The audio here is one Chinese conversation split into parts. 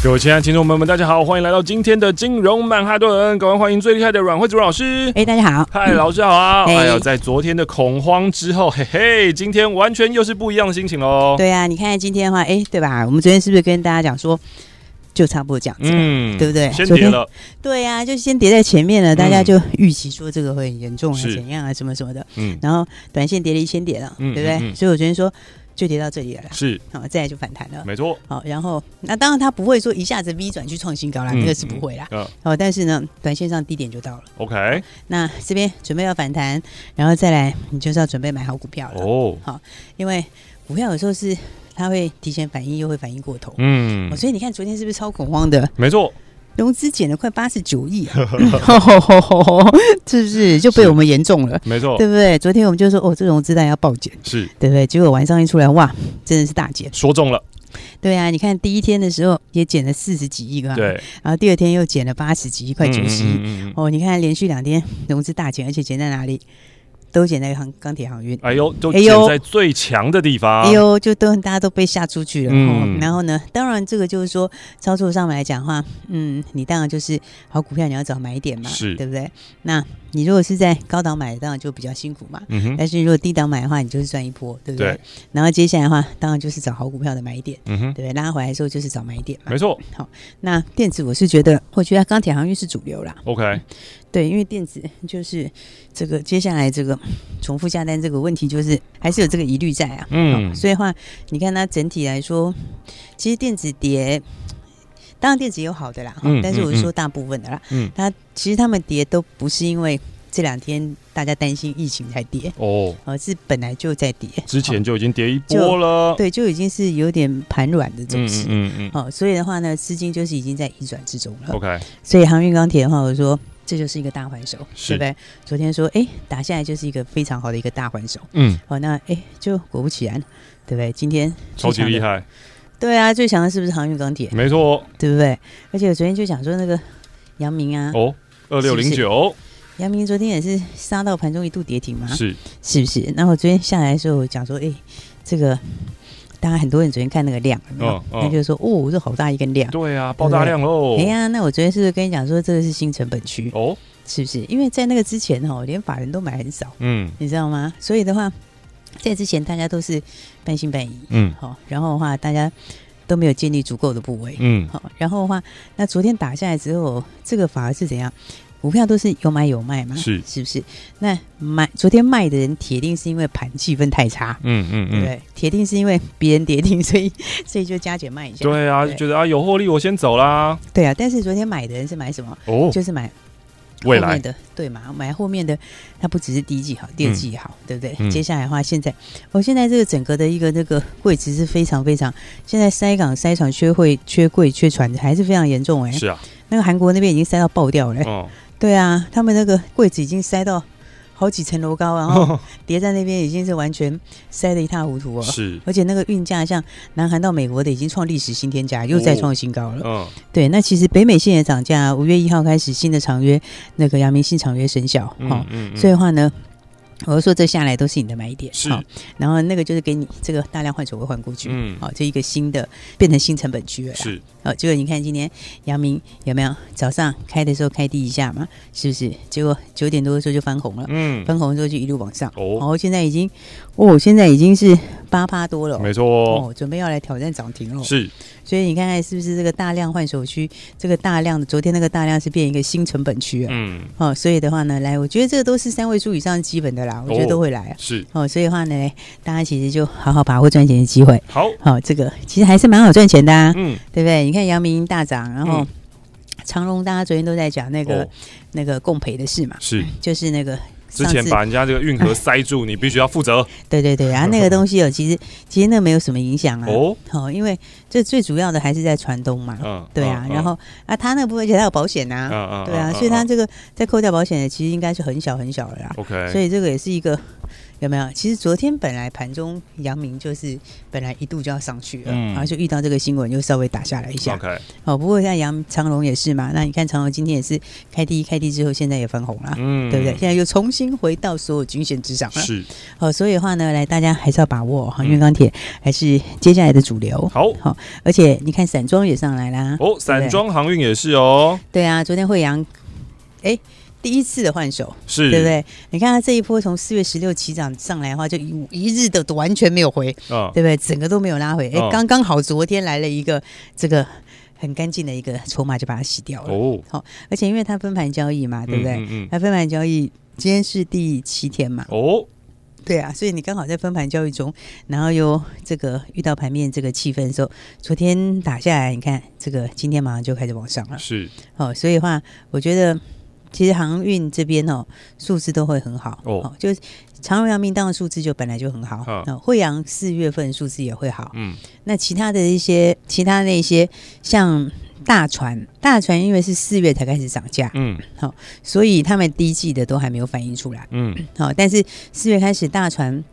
各位亲爱的听众朋友们，大家好，欢迎来到今天的金融曼哈顿，赶快欢迎最厉害的阮惠慈老师。哎，大家好，嗨，老师好啊！哎呦，在昨天的恐慌之后，嘿嘿，今天完全又是不一样的心情喽。对啊，你看今天的话，哎，对吧？我们昨天是不是跟大家讲说，就差不多这样子，嗯，对不对？先跌了，对呀，就先跌在前面了，大家就预期说这个会很严重啊，怎样啊，什么什么的，嗯，然后短线跌了一千点了，对不对？所以我昨天说。就跌到这里来了，是好，再来就反弹了，没错。好，然后那当然它不会说一下子 V 转去创新高啦，那个是不会啦。嗯，好，但是呢，短线上低点就到了。OK，那这边准备要反弹，然后再来，你就是要准备买好股票了。哦，好，因为股票有时候是它会提前反应，又会反应过头。嗯，所以你看昨天是不是超恐慌的？没错。融资减了快八十九亿，是不是就被我们严重了？没错，对不对？昨天我们就说哦，这融资单要暴减，是对不对？结果晚上一出来，哇，真的是大减，说中了。对啊，你看第一天的时候也减了四十几亿个，对，然后第二天又减了八十几亿，快九十亿。哦，你看连续两天融资大减，而且减在哪里？都捡在航钢铁航运，哎呦，都捡在最强的地方，哎呦，就都大家都被吓出去了。嗯，然后呢，当然这个就是说操作上面来讲的话，嗯，你当然就是好股票你要找买点嘛，是对不对？那你如果是在高档买，当然就比较辛苦嘛。嗯哼。但是如果低档买的话，你就是赚一波，对不对？对。然后接下来的话，当然就是找好股票的买点，嗯哼，对不对？拉回来的时候就是找买点嘛，没错。好，那电子我是觉得，我觉得钢铁航运是主流啦。OK。对，因为电子就是这个接下来这个重复下单这个问题，就是还是有这个疑虑在啊。嗯，所以的话你看它整体来说，其实电子跌，当然电子也有好的啦，嗯，但是我是说大部分的啦。嗯，它其实他们跌都不是因为这两天大家担心疫情才跌哦，而是本来就在跌，之前就已经跌一波了。对，就已经是有点盘软的走势。嗯嗯。好，所以的话呢，资金就是已经在移转之中了。OK。所以航运钢铁的话，我说。这就是一个大还手，对不对？昨天说，哎，打下来就是一个非常好的一个大还手。嗯，好，那哎，就果不其然，对不对？今天超级厉害。对啊，最强的是不是航运钢铁？没错，对不对？而且我昨天就讲说那个杨明啊，哦，二六零九，杨明昨天也是杀到盘中一度跌停嘛，是是不是？那我昨天下来的时候我讲说，哎，这个。当然，很多人昨天看那个量，哦，那就是说，哦，这好大一根量，对啊，爆炸量喽！哎呀，那我昨天是不是跟你讲说，这个是新成本区哦？是不是？因为在那个之前哦，连法人都买很少，嗯，你知道吗？所以的话，在之前大家都是半信半疑，嗯，好，然后的话，大家都没有建立足够的部位，嗯，好，然后的话，那昨天打下来之后，这个反而是怎样？股票都是有买有卖嘛，是是不是？那买昨天卖的人铁定是因为盘气氛太差，嗯嗯嗯，对，铁定是因为别人跌停，所以所以就加减卖一下。对啊，就觉得啊有获利，我先走啦。对啊，但是昨天买的人是买什么？哦，就是买未来的，对嘛？买后面的，它不只是第一季好，第二季也好，对不对？接下来的话，现在我现在这个整个的一个那个柜子是非常非常，现在塞港、塞船、缺会、缺柜、缺船还是非常严重哎。是啊，那个韩国那边已经塞到爆掉了。哦。对啊，他们那个柜子已经塞到好几层楼高，然后叠在那边已经是完全塞得一塌糊涂哦。是，而且那个运价像南韩到美国的已经创历史新天价，又再创新高了。嗯，对，那其实北美线也涨价，五月一号开始新的长约，那个阳明新长约生效。嗯嗯，所以的话呢。我就说这下来都是你的买点，是。然后那个就是给你这个大量换手会换过去，嗯，好，这一个新的变成新成本区了，是。好，结果你看今天阳明有没有早上开的时候开低一下嘛，是不是？结果九点多的时候就翻红了，嗯，翻红之后就一路往上，哦，然后现在已经，哦，现在已经是八趴多了，没错，哦，准备要来挑战涨停了，是。所以你看看是不是这个大量换手区，这个大量的昨天那个大量是变一个新成本区啊？嗯，哦，所以的话呢，来，我觉得这个都是三位数以上基本的啦，我觉得都会来啊。是哦，所以的话呢，大家其实就好好把握赚钱的机会。好，好，这个其实还是蛮好赚钱的啊。嗯，对不对？你看阳明大涨，然后长荣大家昨天都在讲那个那个共赔的事嘛，是，就是那个之前把人家这个运河塞住，你必须要负责。对对对，然后那个东西哦，其实其实那没有什么影响啊。哦，好，因为这最主要的还是在船东嘛。嗯，对啊。然后啊，他那个部分而且他有保险呐。嗯嗯。对啊，所以他这个在扣掉保险的，其实应该是很小很小的啦。OK。所以这个也是一个。有没有？其实昨天本来盘中阳明就是本来一度就要上去了，嗯、然后就遇到这个新闻，又稍微打下来一下。OK，哦，不过像杨长龙也是嘛，那你看长龙今天也是开低，开低之后现在也翻红了，嗯，对不对？现在又重新回到所有均线之上了。是，哦，所以的话呢，来大家还是要把握哈，因为钢铁还是接下来的主流。好，好，而且你看散装也上来啦。哦，散装航运也是哦。对啊，昨天惠阳，哎。第一次的换手是对不对？你看它这一波从四月十六起涨上来的话，就一一日的都完全没有回，哦、对不对？整个都没有拉回。哎、哦，刚刚好昨天来了一个这个很干净的一个筹码，就把它洗掉了。哦，好，而且因为它分盘交易嘛，对不对？嗯，嗯，嗯，它分盘交易今天是第七天嘛。哦，对啊，所以你刚好在分盘交易中，然后又这个遇到盘面这个气氛的时候，昨天打下来，你看这个今天马上就开始往上了。是，哦，所以的话，我觉得。其实航运这边哦，数字都会很好哦，就是长荣、阳明当的数字就本来就很好，那惠阳四月份数字也会好，嗯，那其他的一些其他那些像大船，大船因为是四月才开始涨价，嗯，好，所以他们第一季的都还没有反映出来，嗯，好，但是四月开始大船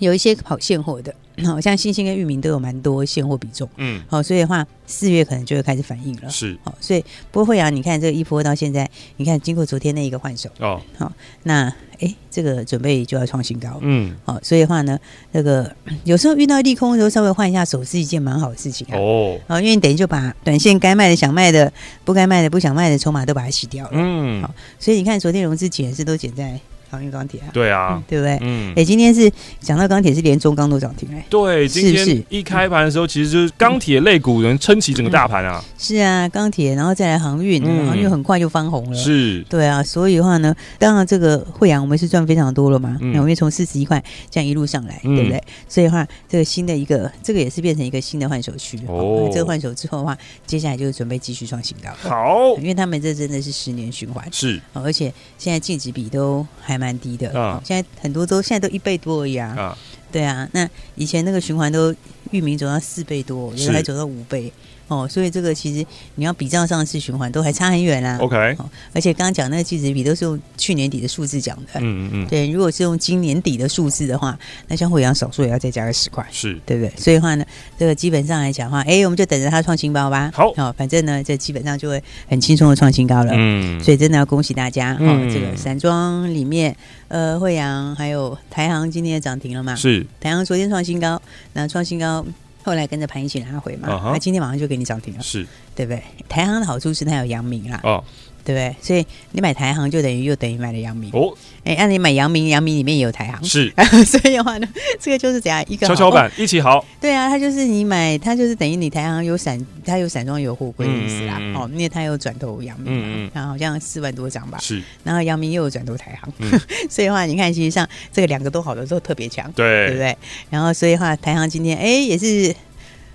有一些跑现货的。好像星星跟域名都有蛮多现货比重，嗯，好，所以的话四月可能就会开始反应了，是，好，所以不过慧洋，你看这个一波到现在，你看经过昨天那一个换手，哦，好，那哎、欸，这个准备就要创新高，嗯，好，所以的话呢，这个 有时候遇到利空的时候，稍微换一下手是一件蛮好的事情啊，哦，好，因为你等于就把短线该卖的、想卖的、不该卖的、不想卖的筹码都把它洗掉了，嗯，好，所以你看昨天融资减是都减在。航运钢铁啊，对啊，嗯、对不对？嗯，哎，今天是讲到钢铁是连中钢都涨停哎，对，今天一开盘的时候，其实就是钢铁类股能撑起整个大盘啊、嗯。是啊，钢铁，然后再来航运，嗯、航运很快就翻红了。是，对啊，所以的话呢，当然这个惠阳我们是赚非常多了嘛，嗯，因为从四十一块这样一路上来，嗯、对不对？所以的话，这个新的一个，这个也是变成一个新的换手区。哦。这个换手之后的话，接下来就是准备继续创新高。好，因为他们这真的是十年循环，是，而且现在净值比都还蛮低的啊。现在很多都现在都一倍多而已啊，啊对啊，那以前那个循环都域名走到四倍多，有的还走到五倍。哦，所以这个其实你要比较上次循环都还差很远啦。OK，哦，而且刚刚讲那个净值比都是用去年底的数字讲的。嗯嗯嗯。对，如果是用今年底的数字的话，那像惠阳少数也要再加个十块，是对不对？所以的话呢，这个基本上来讲的话，哎，我们就等着它创新高吧。好，哦，反正呢，这基本上就会很轻松的创新高了。嗯。所以真的要恭喜大家。嗯。哦，这个散装里面，呃，惠阳还有台航今天也涨停了嘛？是。台航昨天创新高，那创新高。后来跟着盘一起拉回嘛，那、uh huh. 今天晚上就给你涨停了，是，对不对？台行的好处是它有阳明啦。哦。对不对？所以你买台行就等于又等于买了阳明哦。哎，那你买阳明，阳明里面也有台行，是。所以的话呢，这个就是怎样一个跷跷板一起好。对啊，它就是你买，它就是等于你台行有散，它有散装有货柜的意思啦。哦，因为它有转投阳明嘛，然后好像四万多张吧。是。然后阳明又有转投台航，所以的话你看，其实像这个两个都好的时候特别强，对，对不对？然后所以的话台行今天哎也是。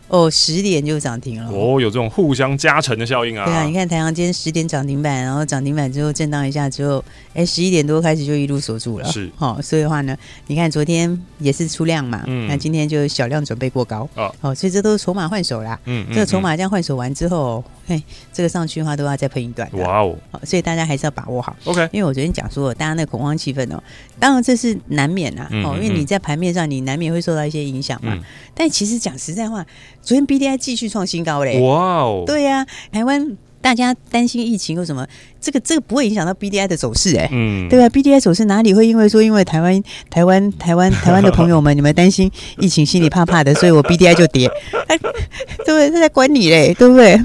哦，十点就涨停了。哦，有这种互相加成的效应啊。对啊，你看台航今天十点涨停板，然后涨停板之后震荡一下之后，哎，十一点多开始就一路锁住了。是，好、哦，所以的话呢，你看昨天也是出量嘛，嗯，那今天就小量准备过高。哦，哦，所以这都是筹码换手啦。嗯，这个筹码这样换手完之后，嘿，这个上去的话都要再喷一段。哇哦，好，所以大家还是要把握好。OK，因为我昨天讲说，大家那恐慌气氛哦，当然这是难免呐。哦，因为你在盘面上你难免会受到一些影响嘛。嗯、但其实讲实在话。昨天 B D I 继续创新高嘞！哇哦，对呀、啊，台湾大家担心疫情或什么，这个这个不会影响到 B D I 的走势哎，嗯，对吧、啊、？B D I 走势哪里会因为说因为台湾台湾台湾 台湾的朋友们你们担心疫情心里怕怕的，所以我 B D I 就跌，哎，对不对？他在管你嘞，对不对？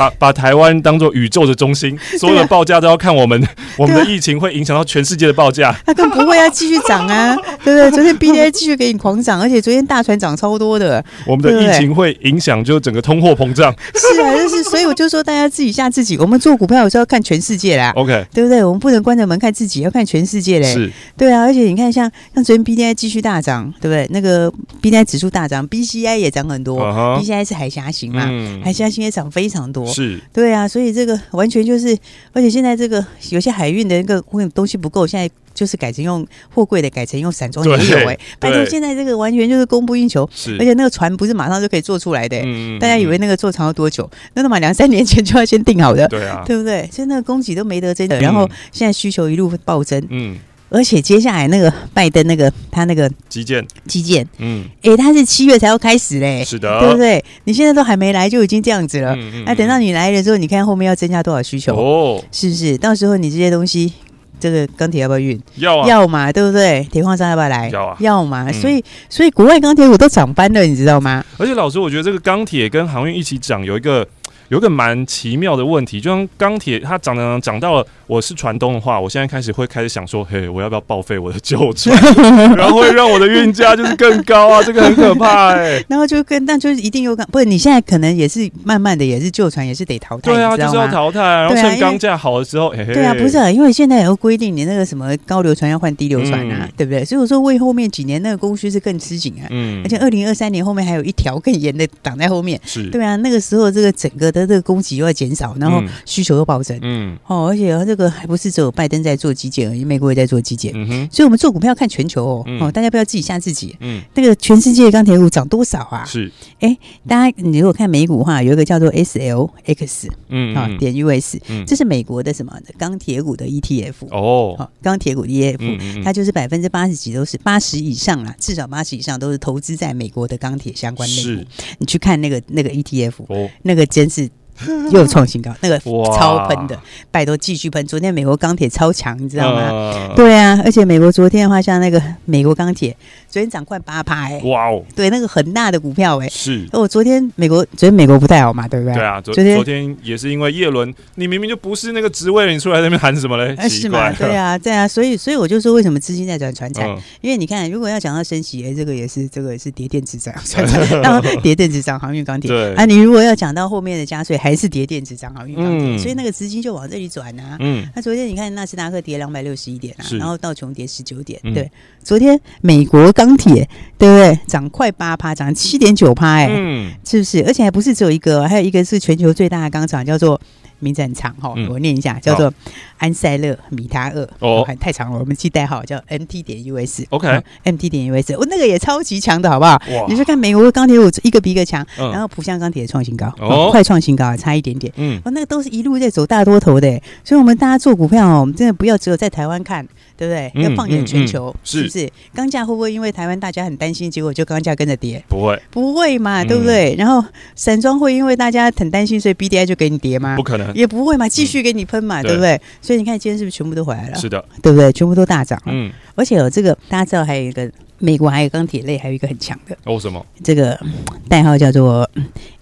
把把台湾当做宇宙的中心，所有的报价都要看我们，我们的疫情会影响到全世界的报价。那更不会要继续涨啊，对不对？昨天 B D I 继续给你狂涨，而且昨天大船涨超多的。我们的疫情会影响就整个通货膨胀。是啊，就是所以我就说大家自己吓自己。我们做股票有时候要看全世界啦，OK，对不对？我们不能关着门看自己，要看全世界嘞。是，对啊。而且你看像，像像昨天 B D I 继续大涨，对不对？那个 B D I 指数大涨，B C I 也涨很多。B C I 是海峡型嘛，海峡型也涨非常多。是，对啊。所以这个完全就是，而且现在这个有些海海运的那个东西不够，现在就是改成用货柜的，改成用散装也有哎、欸。拜托，现在这个完全就是供不应求，而且那个船不是马上就可以做出来的、欸。嗯，大家以为那个做长要多久？那他妈两三年前就要先定好的，对啊，对不对？所以那个供给都没得真的，然后现在需求一路暴增，嗯。而且接下来那个拜登那个他那个基建基建，嗯，哎、欸，他是七月才要开始嘞，是的，对不对？你现在都还没来就已经这样子了，那、嗯嗯嗯啊、等到你来了之后，你看后面要增加多少需求哦，是不是？到时候你这些东西，这个钢铁要不要运？要啊，要嘛，对不对？铁矿砂要不要来？要啊，要嘛。嗯、所以所以国外钢铁股都涨翻了，你知道吗？而且老师，我觉得这个钢铁跟航运一起涨，有一个有一个蛮奇妙的问题，就像钢铁它涨涨涨到了。我是船东的话，我现在开始会开始想说，嘿，我要不要报废我的旧船，然后会让我的运价就是更高啊，这个很可怕哎、欸。然后就跟，但就是一定有，不是你现在可能也是慢慢的也是旧船也是得淘汰，对啊，就是要淘汰，然后趁钢价好的时候，嘿嘿对啊，不是，啊，因为现在有规定你那个什么高流船要换低流船啊，嗯、对不对？所以我说为后面几年那个供需是更吃紧啊，嗯，而且二零二三年后面还有一条更严的挡在后面，是对啊，那个时候这个整个的这个供给又要减少，然后需求又暴增，嗯，哦，而且这个还不是只有。拜登在做基建而已，美国也在做基建，嗯哼，所以我们做股票要看全球哦，嗯、哦，大家不要自己吓自己，嗯，那个全世界钢铁股涨多少啊？是，哎、欸，大家你如果看美股的话，有一个叫做 S L X，嗯啊点 U S，嗯，这是美国的什么的钢铁股的 E T F 哦，好，钢铁股 E T F，嗯、它就是百分之八十几都是八十以上啊，至少八十以上都是投资在美国的钢铁相关类股，你去看那个那个 E T F，哦，那个真是。又创新高，那个超喷的，拜托继续喷。昨天美国钢铁超强，你知道吗？呃、对啊，而且美国昨天的话，像那个美国钢铁，昨天涨快八趴哎，哇哦，对，那个很大的股票哎、欸，是。哦，昨天美国昨天美国不太好嘛，对不对？对啊，昨天昨天也是因为叶伦，你明明就不是那个职位，你出来那边喊什么嘞？啊是吗？对啊，对啊，所以所以我就说，为什么资金在转传产？嗯、因为你看，如果要讲到升息，哎，这个也是这个也是跌电子涨，然后跌电子涨航运钢铁。对啊，你如果要讲到后面的加税，还是跌电子涨。好，嗯，所以那个资金就往这里转啊。嗯，那昨天你看纳斯达克跌两百六十一点啊，然后道琼跌十九点。对，昨天美国钢铁对不对？涨快八趴，涨七点九趴，哎，嗯，是不是？而且还不是只有一个，还有一个是全球最大的钢厂，叫做。名字很长哈，我念一下，叫做安塞勒米塔二哦，太长了，我们记代号叫 MT 点 US，OK，MT 点 US，哦，那个也超级强的好不好？你去看美国的钢铁股一个比一个强，然后浦项钢铁创新高，快创新高啊，差一点点，嗯，哦，那个都是一路在走大多头的，所以我们大家做股票哦，我们真的不要只有在台湾看。对不对？要放眼全球，是不是？钢价会不会因为台湾大家很担心，结果就钢价跟着跌？不会，不会嘛，对不对？然后散装会因为大家很担心，所以 BDI 就给你跌吗？不可能，也不会嘛，继续给你喷嘛，对不对？所以你看今天是不是全部都回来了？是的，对不对？全部都大涨。嗯，而且有这个大家知道还有一个。美国还有钢铁类，还有一个很强的哦，什么？这个代号叫做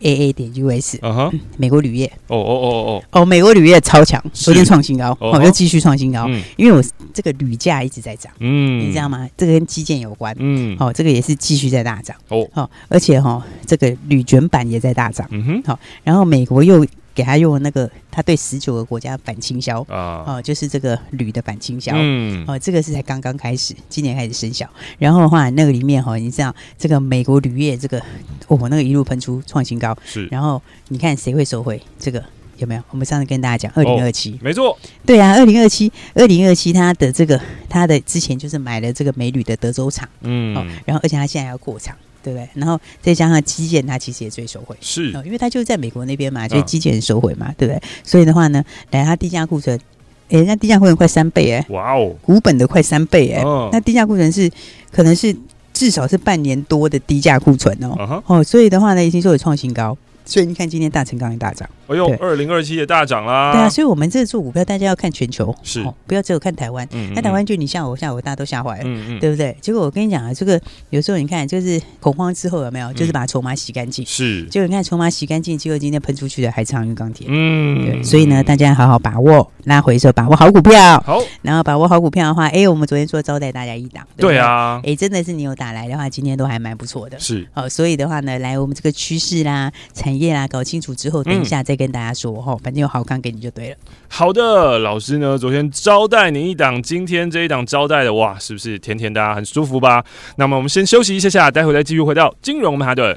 AA 点 US，嗯哼，美国铝业。哦哦哦哦哦，美国铝业超强，昨天创新高，哦，又继续创新高，因为我这个铝价一直在涨，嗯，你知道吗？这个跟基建有关，嗯，哦，这个也是继续在大涨，哦，好，而且哈，这个铝卷板也在大涨，嗯哼，好，然后美国又。给他用那个，他对十九个国家反倾销啊，哦，就是这个铝的反倾销，嗯，哦，这个是才刚刚开始，今年开始生效。然后的话，那个里面哈，你知道这个美国铝业这个，哦，那个一路喷出创新高，是。然后你看谁会收回这个有没有？我们上次跟大家讲，二零二七，没错，对啊，二零二七，二零二七，他的这个他的之前就是买了这个美铝的德州厂，嗯，哦，然后而且他现在要扩厂。对不对？然后再加上基建，它其实也最收回，是、哦，因为它就在美国那边嘛，所以基建收回嘛，啊、对不对？所以的话呢，来它低价库存，哎，人家低价库存快三倍哎，哇哦，股本的快三倍哎，哦、那低价库存是可能是至少是半年多的低价库存哦，哦，所以的话呢，已经说有创新高，所以你看今天大成钢也大涨。哎呦，二零二七也大涨啦！对啊，所以我们这做股票，大家要看全球，是不要只有看台湾。看台湾就你吓我吓我，大家都吓坏了，对不对？结果我跟你讲啊，这个有时候你看，就是恐慌之后有没有，就是把筹码洗干净。是，结果你看筹码洗干净，结果今天喷出去的还是航运钢铁。嗯，对，所以呢，大家好好把握，拉回的时候把握好股票。好，然后把握好股票的话，哎，我们昨天说招待大家一档，对啊，哎，真的是你有打来的话，今天都还蛮不错的。是，好，所以的话呢，来我们这个趋势啦、产业啦搞清楚之后，等一下再。跟大家说哈，反正有好康给你就对了。好的，老师呢，昨天招待你一档，今天这一档招待的哇，是不是甜甜的、啊，很舒服吧？那么我们先休息一下下，待会再继续回到金融曼哈顿。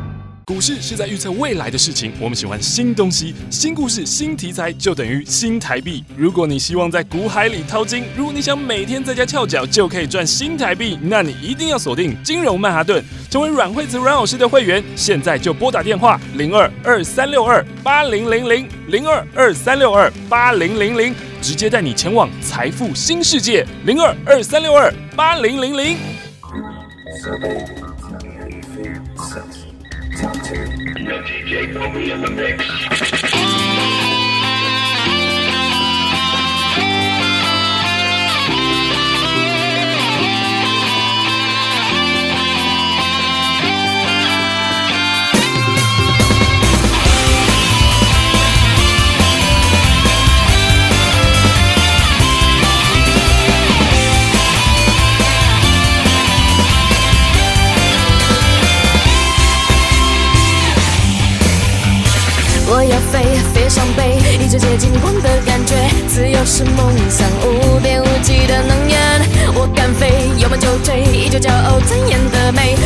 股市是在预测未来的事情，我们喜欢新东西、新故事、新题材，就等于新台币。如果你希望在股海里淘金，如果你想每天在家翘脚就可以赚新台币，那你一定要锁定金融曼哈顿，成为阮惠子阮老师的会员。现在就拨打电话零二二三六二八零零零零二二三六二八零零零，直接带你前往财富新世界零二二三六二八零零零。Your DJ me in the mix. 我要飞，飞上北，一直接近光的感觉。自由是梦想，无边无际的能源。我敢飞，有梦就追，依旧骄傲尊严的美。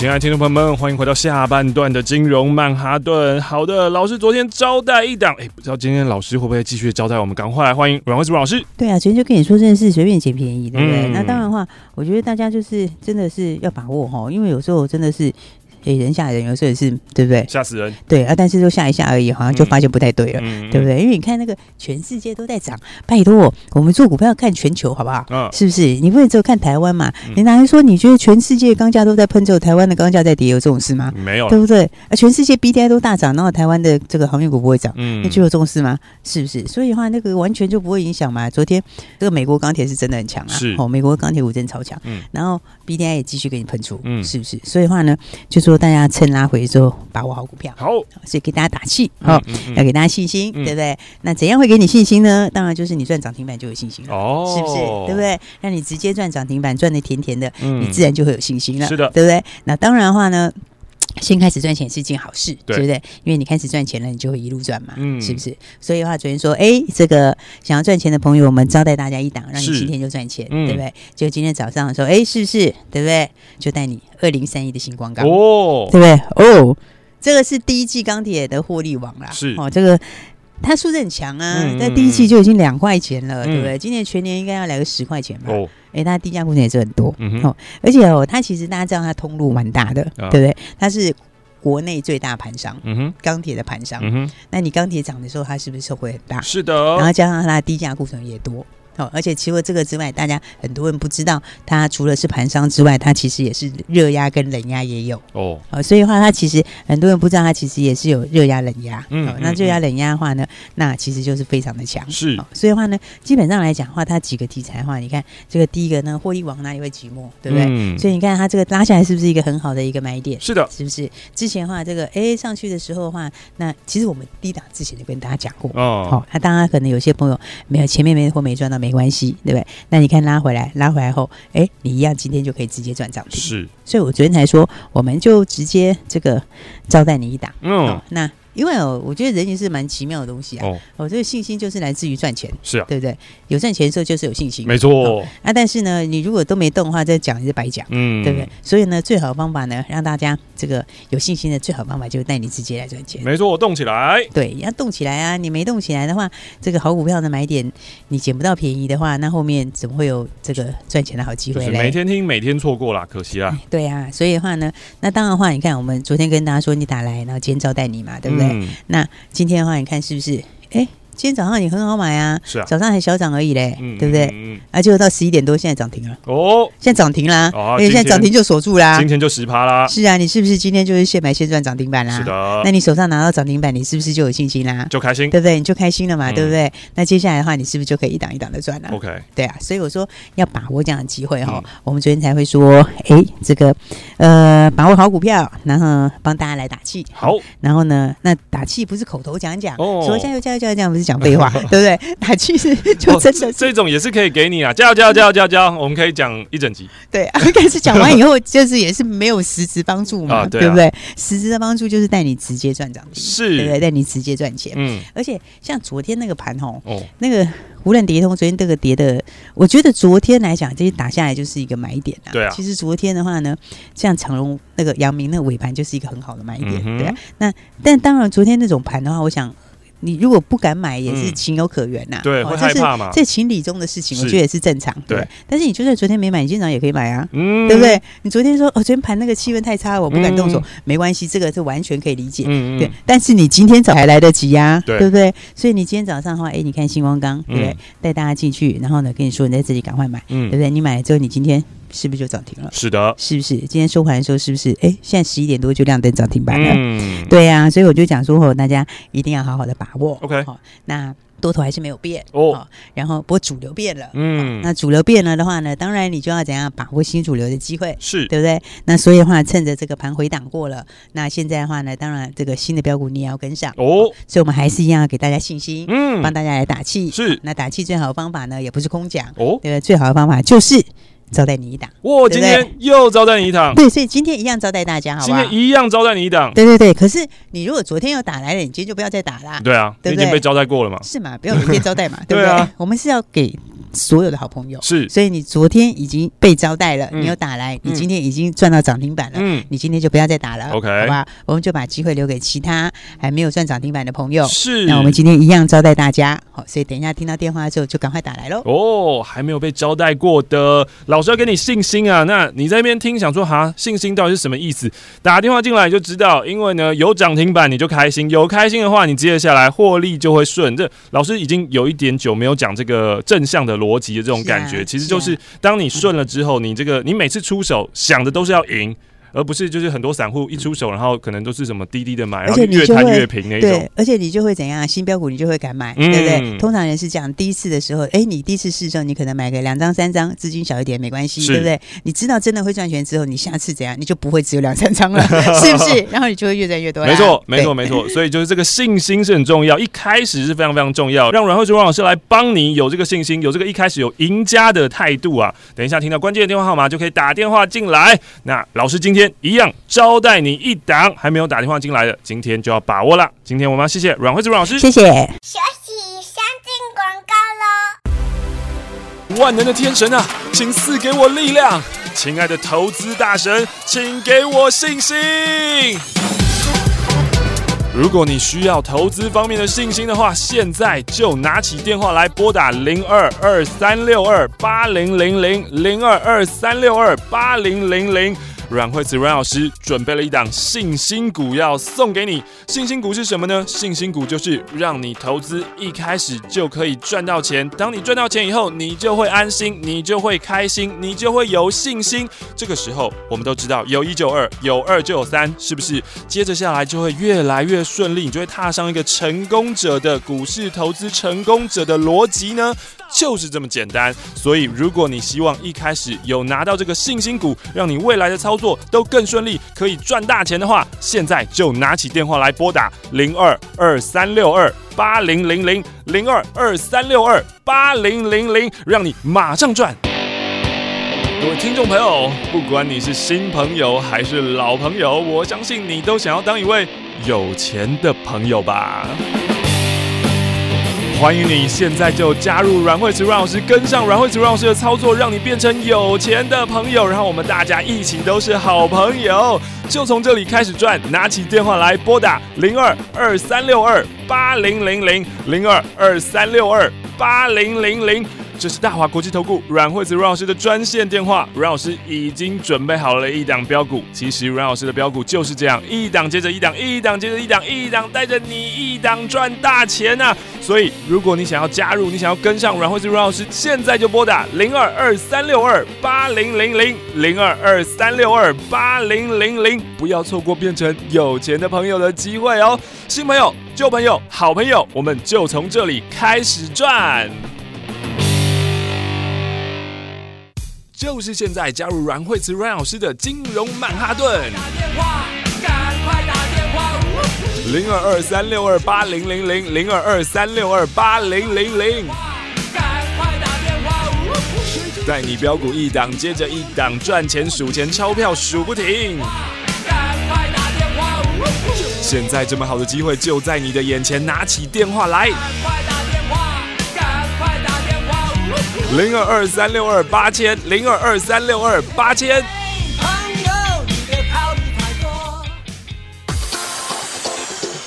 亲爱的听众朋友们，欢迎回到下半段的金融曼哈顿。好的，老师昨天招待一档，哎，不知道今天老师会不会继续招待我们？赶快欢迎阮慧芝老师。对啊，昨天就跟你说，这件事随便捡便宜，对不对？那当然的话，我觉得大家就是真的是要把握哈，因为有时候真的是。诶，人吓人，有时候也是，对不对？吓死人。对啊，但是就吓一下而已，好像就发现不太对了，嗯、对不对？因为你看那个全世界都在涨，拜托，我们做股票要看全球，好不好？嗯、是不是？你不能只有看台湾嘛？嗯、你哪来说你觉得全世界钢价都在喷，只有台湾的钢价在跌，有这种事吗？没有，对不对？啊，全世界 B D I 都大涨，然后台湾的这个航运股不会涨，嗯，那就有这种事吗？是不是？所以的话，那个完全就不会影响嘛。昨天这个美国钢铁是真的很强啊，是哦，美国钢铁股真的超强，嗯，然后 B D I 也继续给你喷出，嗯，是不是？所以的话呢，就说大家趁拉。回之后把握好股票，好，所以给大家打气，好、要给大家信心，嗯、对不对？那怎样会给你信心呢？当然就是你赚涨停板就有信心了，哦，是不是？对不对？让你直接赚涨停板，赚的甜甜的，嗯、你自然就会有信心了，是的，对不对？那当然的话呢。先开始赚钱是一件好事，对，对不对？因为你开始赚钱了，你就会一路赚嘛，嗯，是不是？所以的话，昨天说，哎，这个想要赚钱的朋友，我们招待大家一档，让你今天就赚钱，对不对？就今天早上的时候，哎，是不是？对不对？就带你二零三一的星光钢哦，对不对？哦，这个是第一季钢铁的获利王啦，是哦，这个。它数字很强啊，在、嗯、第一季就已经两块钱了，嗯、对不对？今年全年应该要来个十块钱吧？哦，哎、欸，它低价库存也是很多，嗯、哦，而且哦，它其实大家知道它通路蛮大的，哦、对不对？它是国内最大盘商，嗯哼，钢铁的盘商，嗯哼，那你钢铁涨的时候，它是不是受惠很大？是的，然后加上它的低价库存也多。而且除了这个之外，大家很多人不知道，它除了是盘商之外，它其实也是热压跟冷压也有哦。所以的话，它其实很多人不知道，它其实也是有热压冷压。嗯，那热压冷压的话呢，那其实就是非常的强。是，所以的话呢，基本上来讲的话，它几个题材的话，你看这个第一个呢，获利往哪里会寂寞，对不对？嗯。所以你看它这个拉下来是不是一个很好的一个买点？是的，是不是？之前的话，这个 A 上去的时候的话，那其实我们低档之前就跟大家讲过哦。好，那当然可能有些朋友没有前面没或没赚到没关系，对不对？那你看拉回来，拉回来后，哎，你一样今天就可以直接赚涨停。是，所以我昨天才说，我们就直接这个招待你一档。嗯，那。因为哦，我觉得人也是蛮奇妙的东西啊。哦，我这个信心就是来自于赚钱，是啊，对不对？有赚钱的时候就是有信心，没错。啊，但是呢，你如果都没动的话，这讲也是白讲，嗯，对不对？所以呢，最好的方法呢，让大家这个有信心的最好方法就是带你直接来赚钱。没错，我动起来。对，要动起来啊！你没动起来的话，这个好股票的买点你捡不到便宜的话，那后面怎么会有这个赚钱的好机会嘞？每天听，每天错过啦，可惜啦。对啊，所以的话呢，那当然的话，你看我们昨天跟大家说你打来，然后今天招待你嘛，对不对？那今天的话，你看是不是？哎。今天早上也很好买啊，是啊，早上还小涨而已嘞，对不对？嗯，而且到十一点多，现在涨停了哦，现在涨停啦，而且现在涨停就锁住啦，今天就十趴啦。是啊，你是不是今天就是现买现赚涨停板啦？是的，那你手上拿到涨停板，你是不是就有信心啦？就开心，对不对？你就开心了嘛，对不对？那接下来的话，你是不是就可以一档一档的赚了？OK，对啊，所以我说要把握这样的机会哈。我们昨天才会说，哎，这个呃，把握好股票，然后帮大家来打气。好，然后呢，那打气不是口头讲讲，说加油加油加油这样不是。讲废话，对不对？打气是就真的，这种也是可以给你啊！加油加油加油加油加油！我们可以讲一整集。对，但是讲完以后，就是也是没有实质帮助嘛，对不对？实质的帮助就是带你直接赚涨停，是，对不对？带你直接赚钱。嗯，而且像昨天那个盘吼，哦，那个无论跌通，昨天这个跌的，我觉得昨天来讲，这些打下来就是一个买点啊。对啊，其实昨天的话呢，像长荣那个阳明那个尾盘就是一个很好的买点，对啊。那但当然，昨天那种盘的话，我想。你如果不敢买，也是情有可原呐。对，会害怕嘛？这情理中的事情，我觉得也是正常。对，但是你就算昨天没买，你今早也可以买啊，嗯，对不对？你昨天说哦，昨天盘那个气氛太差，我不敢动手，没关系，这个是完全可以理解。嗯，对。但是你今天早还来得及呀，对不对？所以你今天早上的话，哎，你看星光钢，对不对？带大家进去，然后呢，跟你说你在这里赶快买，对不对？你买了之后，你今天。是不是就涨停了？是的，是不是？今天收盘的时候，是不是？哎，现在十一点多就亮灯涨停板了。嗯，对呀、啊，所以我就讲说，哦，大家一定要好好的把握。OK，好，那多头还是没有变哦。然后，不过主流变了。嗯，那主流变了的话呢，当然你就要怎样把握新主流的机会，是对不对？那所以的话，趁着这个盘回档过了，那现在的话呢，当然这个新的标股你也要跟上哦。所以我们还是一样要给大家信心，嗯，帮大家来打气。是，那打气最好的方法呢，也不是空讲哦，对不对？最好的方法就是。招待你一档，哇！今天又招待你一档，对，所以今天一样招待大家，好不好？今天一样招待你一档，对对对。可是你如果昨天又打来了，你今天就不要再打啦，对啊，对不对？已经被招待过了嘛，是嘛？不要每天招待嘛，对不对？我们是要给所有的好朋友。是，所以你昨天已经被招待了，嗯、你又打来，你今天已经赚到涨停板了，嗯，你今天就不要再打了，OK，好吧？我们就把机会留给其他还没有赚涨停板的朋友。是，那我们今天一样招待大家，好，所以等一下听到电话之后就赶快打来喽。哦，还没有被招待过的老师要给你信心啊！那你在那边听，想说哈，信心到底是什么意思？打电话进来就知道，因为呢有涨停板你就开心，有开心的话，你接下来获利就会顺。这老师已经有一点久没有讲这个正向的逻辑的这种感觉，其实就是当你顺了之后，你这个你每次出手想的都是要赢。而不是就是很多散户一出手，然后可能都是什么低低的买，然后越摊越平那种。对，而且你就会怎样？新标股你就会敢买，嗯、对不对？通常人是这样，第一次的时候，哎，你第一次试的时候，你可能买个两张三张，资金小一点没关系，对不对？你知道真的会赚钱之后，你下次怎样？你就不会只有两三张了，是不是？然后你就会越赚越多。没错，没错，没错。所以就是这个信心是很重要，一开始是非常非常重要，让阮慧珠阮老师来帮你有这个信心，有这个一开始有赢家的态度啊。等一下听到关键的电话号码就可以打电话进来。那老师今天一样。招待你一档还没有打电话进来的，今天就要把握了。今天我们要谢谢阮惠子阮老师，谢谢。休息，先进广告喽。万能的天神啊，请赐给我力量。亲爱的投资大神，请给我信心。如果你需要投资方面的信心的话，现在就拿起电话来拨打零二二三六二八零零零零二二三六二八零零零。阮慧慈阮老师准备了一档信心股要送给你。信心股是什么呢？信心股就是让你投资一开始就可以赚到钱。当你赚到钱以后，你就会安心，你就会开心，你就会有信心。这个时候，我们都知道有一就二，有二就有三，是不是？接着下来就会越来越顺利，你就会踏上一个成功者的股市投资成功者的逻辑呢？就是这么简单。所以，如果你希望一开始有拿到这个信心股，让你未来的操作都更顺利，可以赚大钱的话，现在就拿起电话来拨打零二二三六二八零零零零二二三六二八零零零，让你马上赚。各位听众朋友，不管你是新朋友还是老朋友，我相信你都想要当一位有钱的朋友吧。欢迎你现在就加入阮慧慈阮老师，跟上阮慧慈阮老师的操作，让你变成有钱的朋友，然后我们大家一起都是好朋友，就从这里开始赚。拿起电话来拨打零二二三六二八零零零零二二三六二八零零零。这是大华国际投顾阮慧子阮老师的专线电话，阮老师已经准备好了一档标股。其实阮老师的标股就是这样，一档接着一档，一档接着一档，一档带着你一档赚大钱呐、啊！所以，如果你想要加入，你想要跟上阮慧子阮老师，现在就拨打零二二三六二八零零零零二二三六二八零零零，不要错过变成有钱的朋友的机会哦！新朋友、旧朋友、好朋友，我们就从这里开始赚。就是现在加入阮慧慈阮老师的金融曼哈顿，打电话，赶快打电话，零二二三六二八零零零零二二三六二八零零零，赶快打电话，带你飙股一档接着一档赚钱数钱钞票数不停，现在这么好的机会就在你的眼前，拿起电话来。零二二三六二八千，零二二三六二八千。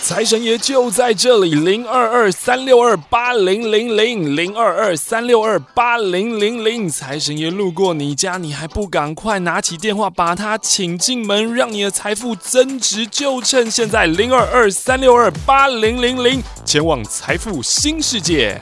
财神爷就在这里，零二二三六二八零零零，零二二三六二八零零零。财神爷路过你家，你还不赶快拿起电话把他请进门，让你的财富增值，就趁现在，零二二三六二八零零零，前往财富新世界。